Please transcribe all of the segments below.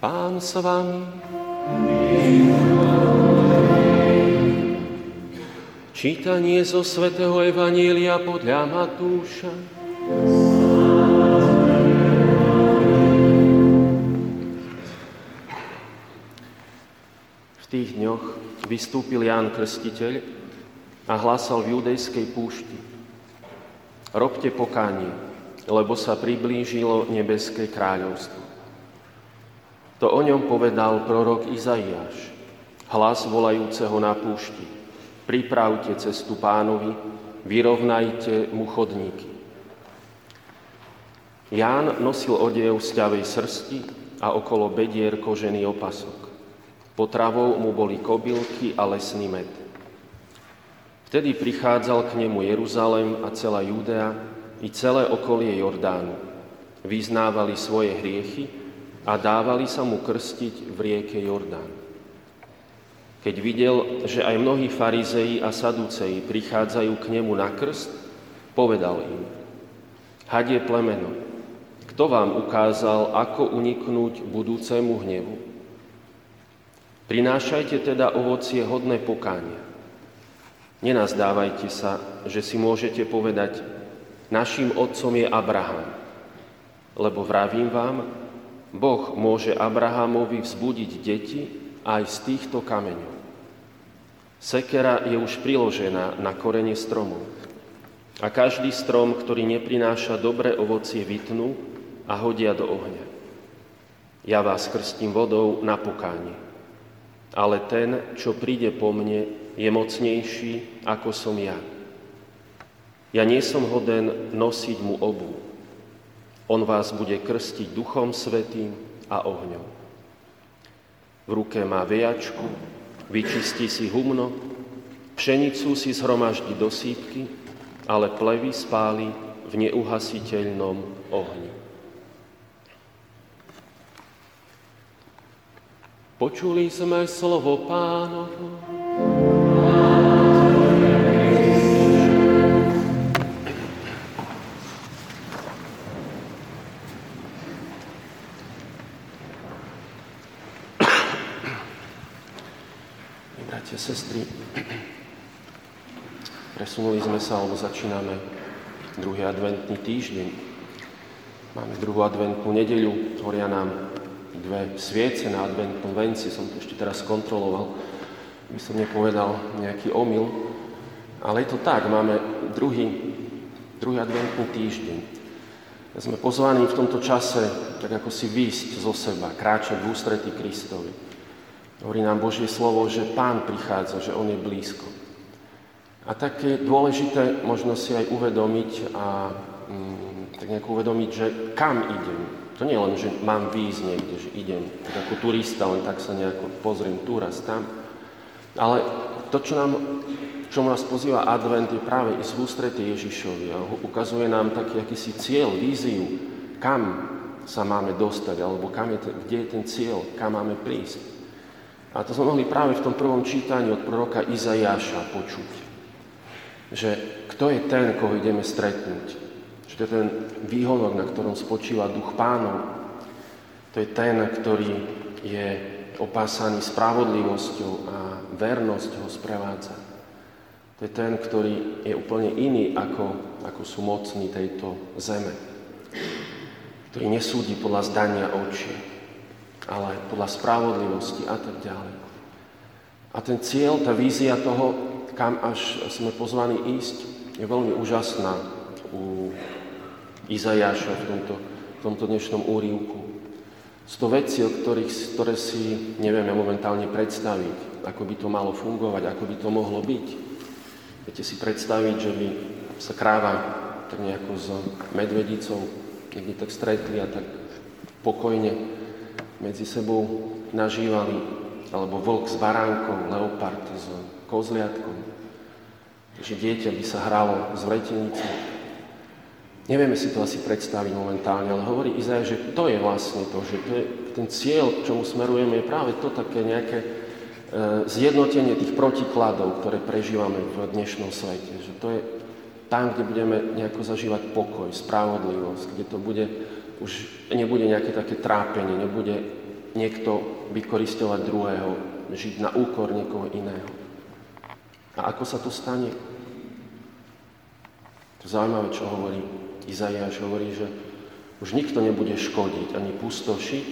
Pán s vami. Čítanie zo svätého Evanielia podľa Matúša. V tých dňoch vystúpil Ján Krstiteľ a hlásal v judejskej púšti. Robte pokánie, lebo sa priblížilo nebeské kráľovstvo. To o ňom povedal prorok Izaiáš, hlas volajúceho na púšti. Pripravte cestu pánovi, vyrovnajte mu chodníky. Ján nosil odev z ťavej srsti a okolo bedier kožený opasok. Potravou mu boli kobylky a lesný med. Vtedy prichádzal k nemu Jeruzalem a celá Judea i celé okolie Jordánu. Vyznávali svoje hriechy a dávali sa mu krstiť v rieke Jordán. Keď videl, že aj mnohí farizeji a saduceji prichádzajú k nemu na krst, povedal im, hadie plemeno, kto vám ukázal, ako uniknúť budúcemu hnevu? Prinášajte teda ovocie hodné pokánia. Nenazdávajte sa, že si môžete povedať, našim otcom je Abraham, lebo vravím vám, Boh môže Abrahamovi vzbudiť deti aj z týchto kameňov. Sekera je už priložená na korene stromov. A každý strom, ktorý neprináša dobré ovocie, vytnú a hodia do ohňa. Ja vás krstím vodou na pokánie. Ale ten, čo príde po mne, je mocnejší, ako som ja. Ja nie som hoden nosiť mu obu, on vás bude krstiť Duchom Svetým a ohňom. V ruke má vejačku, vyčistí si humno, pšenicu si zhromaždí do sípky, ale plevy spáli v neuhasiteľnom ohni. Počuli sme slovo pánovo. Bratia, sestry, presunuli sme sa, alebo začíname druhý adventný týždeň. Máme druhú adventnú nedeľu, horia nám dve sviece na adventnom venci, som to ešte teraz kontroloval, by som nepovedal nejaký omyl. Ale je to tak, máme druhý, druhý adventný týždeň. Sme pozvaní v tomto čase, tak ako si výsť zo seba, kráčať v ústretí Kristovi. Hovorí nám Božie slovo, že Pán prichádza, že On je blízko. A tak je dôležité možno si aj uvedomiť a mm, tak nejak uvedomiť, že kam idem. To nie je len, že mám výjsť niekde, že idem tak ako turista, len tak sa nejako pozriem tu raz tam. Ale to, čo nám čo nás pozýva advent, je práve ísť v ústrete Ježišovi. A ukazuje nám taký akýsi cieľ, víziu, kam sa máme dostať, alebo kam je ten, kde je ten cieľ, kam máme prísť. A to sme mohli práve v tom prvom čítaní od proroka Izajaša počuť. Že kto je ten, koho ideme stretnúť? Že to je ten výhonok, na ktorom spočíva duch pánov. To je ten, ktorý je opásaný spravodlivosťou a vernosť ho sprevádza. To je ten, ktorý je úplne iný, ako, ako sú mocní tejto zeme. Ktorý nesúdi podľa zdania očí, ale podľa spravodlivosti a tak ďalej. A ten cieľ, tá vízia toho, kam až sme pozvaní ísť, je veľmi úžasná u Izajaša v tomto, v tomto dnešnom úrivku. Sú to veci, o ktorých, ktoré si nevieme momentálne predstaviť, ako by to malo fungovať, ako by to mohlo byť. Viete si predstaviť, že by sa kráva tak nejako s medvedicou niekde tak stretli a tak pokojne medzi sebou nažívali, alebo vlk s baránkom, leopard s kozliatkom. Takže dieťa by sa hralo z vretenice. Nevieme si to asi predstaviť momentálne, ale hovorí Izaja, že to je vlastne to, že to je ten cieľ, k čomu smerujeme, je práve to také nejaké e, zjednotenie tých protikladov, ktoré prežívame v dnešnom svete. Že to je tam, kde budeme nejako zažívať pokoj, spravodlivosť, kde to bude už nebude nejaké také trápenie, nebude niekto vykoristovať druhého, žiť na úkor niekoho iného. A ako sa to stane? To zaujímavé, čo hovorí Izaiáš. Hovorí, že už nikto nebude škodiť ani pustošiť,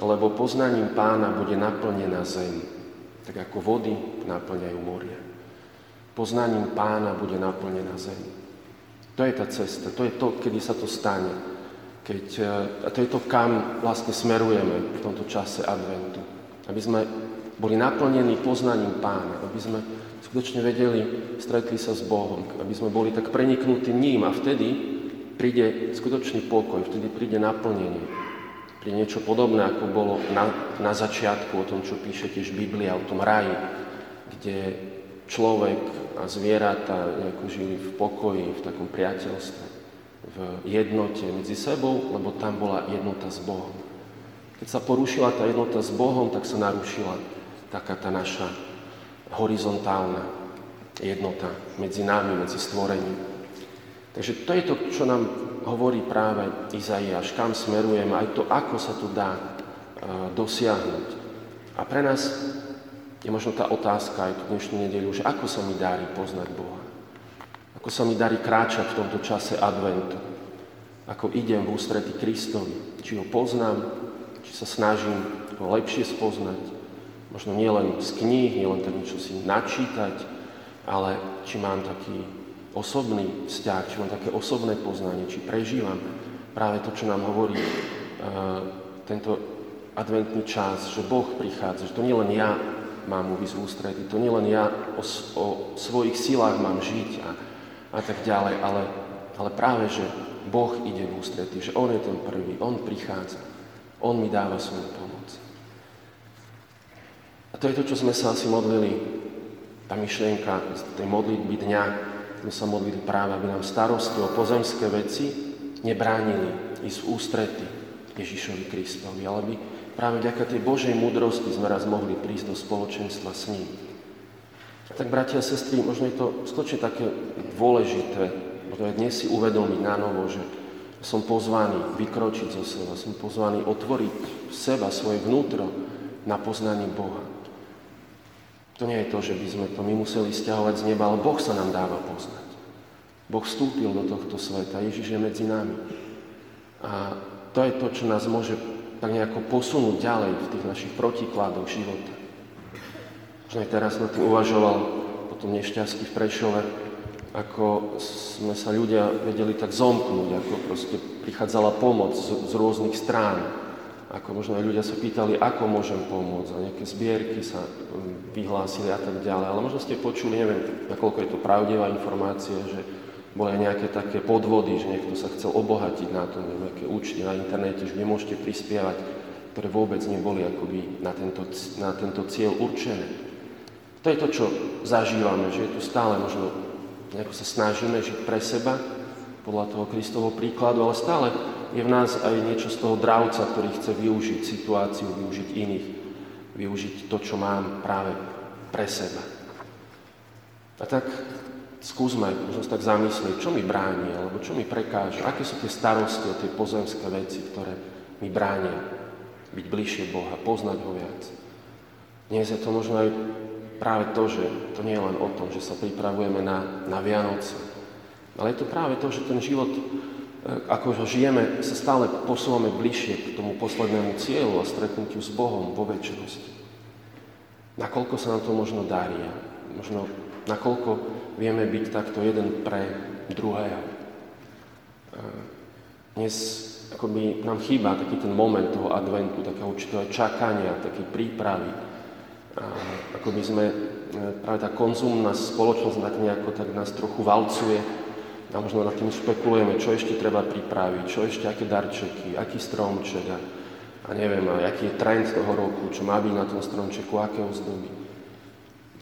lebo poznaním pána bude naplnená zem, tak ako vody naplňajú moria. Poznaním pána bude naplnená zem. To je tá cesta, to je to, kedy sa to stane. Keď, e, a to je to, kam vlastne smerujeme v tomto čase adventu. Aby sme boli naplnení poznaním pána, aby sme skutočne vedeli, stretli sa s Bohom, aby sme boli tak preniknutí ním a vtedy príde skutočný pokoj, vtedy príde naplnenie. Príde niečo podobné, ako bolo na, na začiatku o tom, čo píše tiež Biblia, o tom raji, kde človek a zvieratá žili v pokoji, v takom priateľstve v jednote medzi sebou, lebo tam bola jednota s Bohom. Keď sa porušila tá jednota s Bohom, tak sa narušila taká tá naša horizontálna jednota medzi nami, medzi stvorením. Takže to je to, čo nám hovorí práve Izaiáš, kam smerujeme, aj to, ako sa to dá uh, dosiahnuť. A pre nás je možno tá otázka aj tú dnešnú nedelu, že ako sa mi darí poznať Boha. Ako sa mi darí kráčať v tomto čase adventu. Ako idem v ústrety Kristovi. Či ho poznám, či sa snažím ho lepšie spoznať. Možno nielen z kníh, nielen tak niečo si načítať, ale či mám taký osobný vzťah, či mám také osobné poznanie, či prežívam práve to, čo nám hovorí uh, tento adventný čas, že Boh prichádza, že to nielen ja mám mu vysť ústrety, to nielen ja o, o svojich silách mám žiť a a tak ďalej, ale, ale práve, že Boh ide v ústretí, že On je ten prvý, On prichádza, On mi dáva svoju pomoc. A to je to, čo sme sa asi modlili, tá myšlienka z tej modlitby dňa, sme sa modlili práve, aby nám starosti o pozemské veci nebránili ísť v ústrety Ježišovi Kristovi, ale by práve vďaka tej Božej múdrosti sme raz mohli prísť do spoločenstva s ním. Tak, bratia a sestry, možno je to skutočne také dôležité, možno aj dnes si uvedomiť na novo, že som pozvaný vykročiť zo seba, som pozvaný otvoriť seba, svoje vnútro na poznanie Boha. To nie je to, že by sme to my museli stiahovať z neba, ale Boh sa nám dáva poznať. Boh vstúpil do tohto sveta, Ježiš je medzi nami. A to je to, čo nás môže tak nejako posunúť ďalej v tých našich protikladoch života. Možno aj teraz na tým uvažoval po tom nešťastí v Prešove, ako sme sa ľudia vedeli tak zomknúť, ako proste prichádzala pomoc z, z rôznych strán. Ako možno aj ľudia sa pýtali, ako môžem pomôcť a nejaké zbierky sa um, vyhlásili a tak ďalej. Ale možno ste počuli, neviem, nakoľko je to pravdivá informácia, že boli aj nejaké také podvody, že niekto sa chcel obohatiť na to, neviem, nejaké účty na internete, že nemôžete prispievať, ktoré vôbec neboli akoby na tento, na tento cieľ určené. To je to, čo zažívame, že je tu stále možno, nejako sa snažíme žiť pre seba, podľa toho Kristovho príkladu, ale stále je v nás aj niečo z toho dravca, ktorý chce využiť situáciu, využiť iných, využiť to, čo mám práve pre seba. A tak skúsme možno tak zamyslieť, čo mi bráni, alebo čo mi prekáža, aké sú tie starosti o tie pozemské veci, ktoré mi bránia byť bližšie Boha, poznať ho viac. Dnes je to možno aj práve to, že to nie je len o tom, že sa pripravujeme na, na Vianoce, ale je to práve to, že ten život, e, ako ho žijeme, sa stále posúvame bližšie k tomu poslednému cieľu a stretnutiu s Bohom vo väčšnosti. Nakoľko sa nám to možno darí a možno nakoľko vieme byť takto jeden pre druhého. E, dnes akoby nám chýba taký ten moment toho adventu, takého určitého čakania, takej prípravy, ako by sme, e, práve tá konzumná spoločnosť tak nejako tak nás trochu valcuje a možno nad tým špekulujeme, čo ešte treba pripraviť, čo ešte, aké darčeky, aký stromček a, a neviem, a aký je trend toho roku, čo má byť na tom stromčeku, aké ozdoby.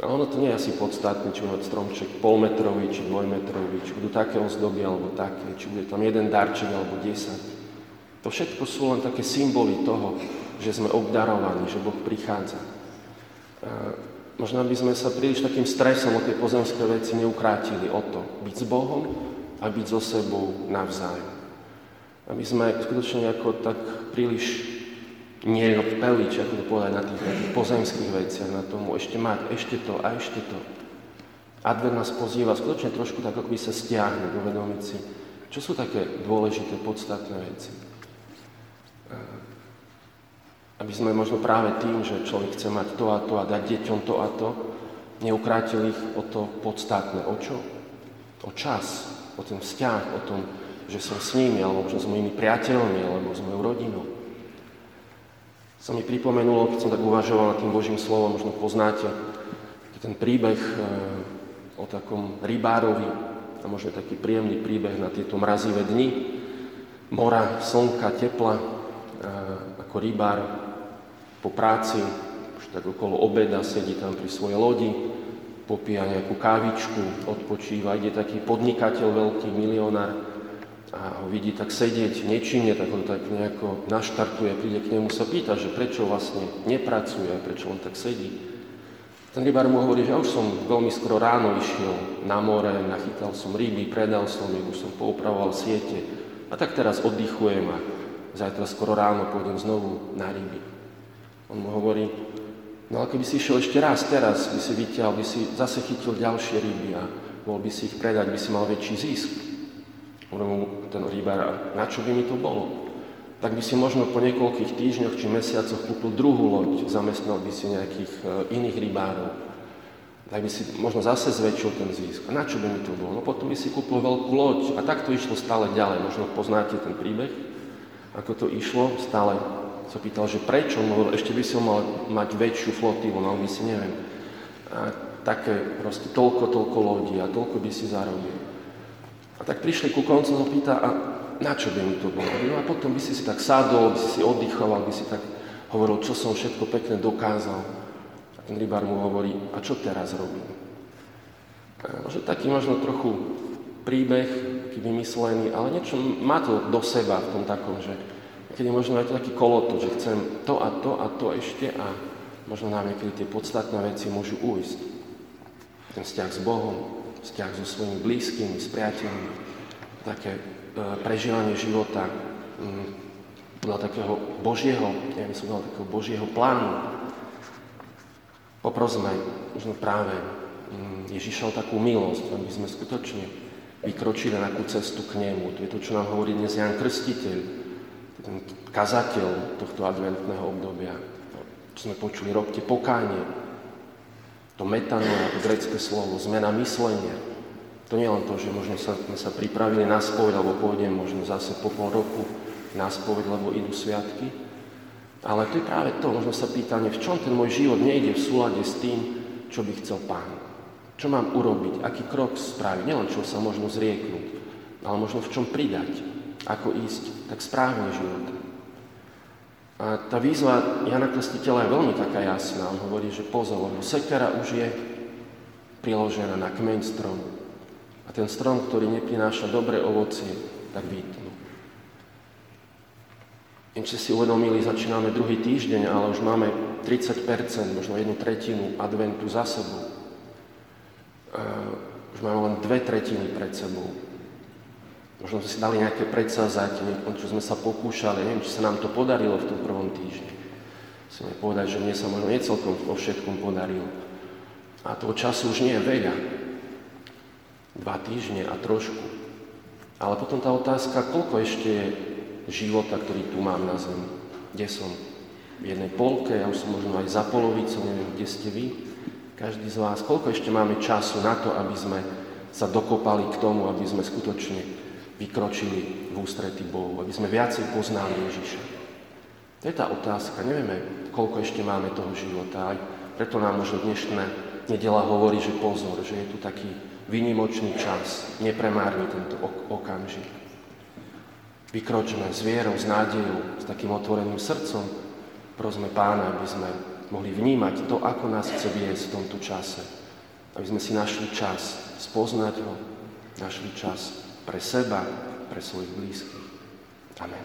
A ono to nie je asi podstatné, či bude stromček polmetrový, či dvojmetrový, či budú také ozdoby alebo také, či bude tam jeden darček alebo 10. To všetko sú len také symboly toho, že sme obdarovaní, že Boh prichádza. Možno by sme sa príliš takým stresom o tie pozemské veci neukrátili o to, byť s Bohom a byť so sebou navzájom. Aby sme skutočne ako tak príliš nie pelič, ako to povedať, na tých, na tých pozemských veciach, na tomu ešte mať, ešte to a ešte to. Advent nás pozýva skutočne trošku tak, ako by sa stiahnuť, uvedomiť si, čo sú také dôležité, podstatné veci. Aby sme možno práve tým, že človek chce mať to a to a dať deťom to a to, neukrátili ich o to podstatné. O čo? O čas, o ten vzťah, o tom, že som s nimi, alebo možno s mojimi priateľmi, alebo s mojou rodinou. Sa mi pripomenulo, keď som tak uvažoval tým Božím slovom, možno poznáte ten príbeh e, o takom rybárovi, a možno taký príjemný príbeh na tieto mrazivé dni, mora, slnka, tepla, e, ako rybár po práci, už tak okolo obeda sedí tam pri svojej lodi, popíja nejakú kávičku, odpočíva, ide taký podnikateľ, veľký milionár, a ho vidí tak sedieť nečinne, tak ho tak nejako naštartuje, príde k nemu sa pýta, že prečo vlastne nepracuje, prečo on tak sedí. Ten rybár mu hovorí, že ja už som veľmi skoro ráno išiel na more, nachytal som ryby, predal som ich, už som poupravoval siete a tak teraz oddychujem a zajtra skoro ráno pôjdem znovu na ryby. On mu hovorí, no ale keby si išiel ešte raz teraz, by si vyťahol, by si zase chytil ďalšie ryby a mohol by si ich predať, by si mal väčší zisk. Hovorí mu ten rybár, na čo by mi to bolo? Tak by si možno po niekoľkých týždňoch či mesiacoch kúpil druhú loď, zamestnal by si nejakých e, iných rybárov. Tak by si možno zase zväčšil ten zisk. A na čo by mi to bolo? No potom by si kúpil veľkú loď. A tak to išlo stále ďalej. Možno poznáte ten príbeh, ako to išlo. Stále sa pýtal, že prečo? No, ešte by si mal mať väčšiu flotilu, no by si neviem. A také proste toľko, toľko lodí a toľko by si zarobil. A tak prišli ku koncu a pýta, a na čo by mi to bolo? No a potom by si si tak sadol, by si si oddychoval, by si tak hovoril, čo som všetko pekne dokázal. A ten rybár mu hovorí, a čo teraz robím? Možno taký možno trochu príbeh, taký vymyslený, ale niečo má to do seba v tom takom, že keď je možno aj to taký koloto, že chcem to a to a to ešte a možno nám niekedy tie podstatné veci môžu ujsť. Ten vzťah s Bohom, vzťah so svojimi blízkymi, s priateľmi, také e, prežívanie života mm, podľa takého Božieho, neviem, som dal takého Božieho plánu. Poprosme možno práve mm, Ježiša o takú milosť, aby sme skutočne vykročili na takú cestu k nemu. To je to, čo nám hovorí dnes Jan Krstiteľ, ten kazateľ tohto adventného obdobia. Čo sme počuli, robte pokánie, to metanoja, to grecké slovo, zmena myslenia. To nie je len to, že možno sa, sme sa pripravili na spoveď, alebo pôjdem možno zase po pol roku na spoveď, lebo idú sviatky. Ale to je práve to, možno sa pýtanie, v čom ten môj život nejde v súlade s tým, čo by chcel Pán. Čo mám urobiť, aký krok spraviť, nielen čo sa možno zrieknúť, ale možno v čom pridať, ako ísť tak správne život. A tá výzva Jana Krstiteľa je veľmi taká jasná. On hovorí, že pozor, lebo sekera už je priložená na kmeň stromu. A ten strom, ktorý neprináša dobré ovocie, tak vytnú. Len si uvedomili, začíname druhý týždeň, ale už máme 30%, možno jednu tretinu adventu za sebou. A už máme len dve tretiny pred sebou. Možno sme si dali nejaké predsazať, čo sme sa pokúšali, neviem, či sa nám to podarilo v tom prvom týždni. Musíme povedať, že mne sa možno necelkom vo všetkom podarilo. A toho času už nie je veľa. Dva týždne a trošku. Ale potom tá otázka, koľko ešte je života, ktorý tu mám na zemi. Kde som? V jednej polke, ja už som možno aj za polovicou, neviem, kde ste vy. Každý z vás, koľko ešte máme času na to, aby sme sa dokopali k tomu, aby sme skutočne vykročili v ústrety Bohu, aby sme viacej poznali Ježiša. To je tá otázka. Nevieme, koľko ešte máme toho života. Aj preto nám možno dnešná nedela hovorí, že pozor, že je tu taký vynimočný čas. Nepremárni tento ok- okamžik. Vykročme s vierou, s nádejou, s takým otvoreným srdcom. Prosme Pána, aby sme mohli vnímať to, ako nás chce viesť v tomto čase. Aby sme si našli čas spoznať ho, našli čas pre seba, pre svojich blízkych. Amen.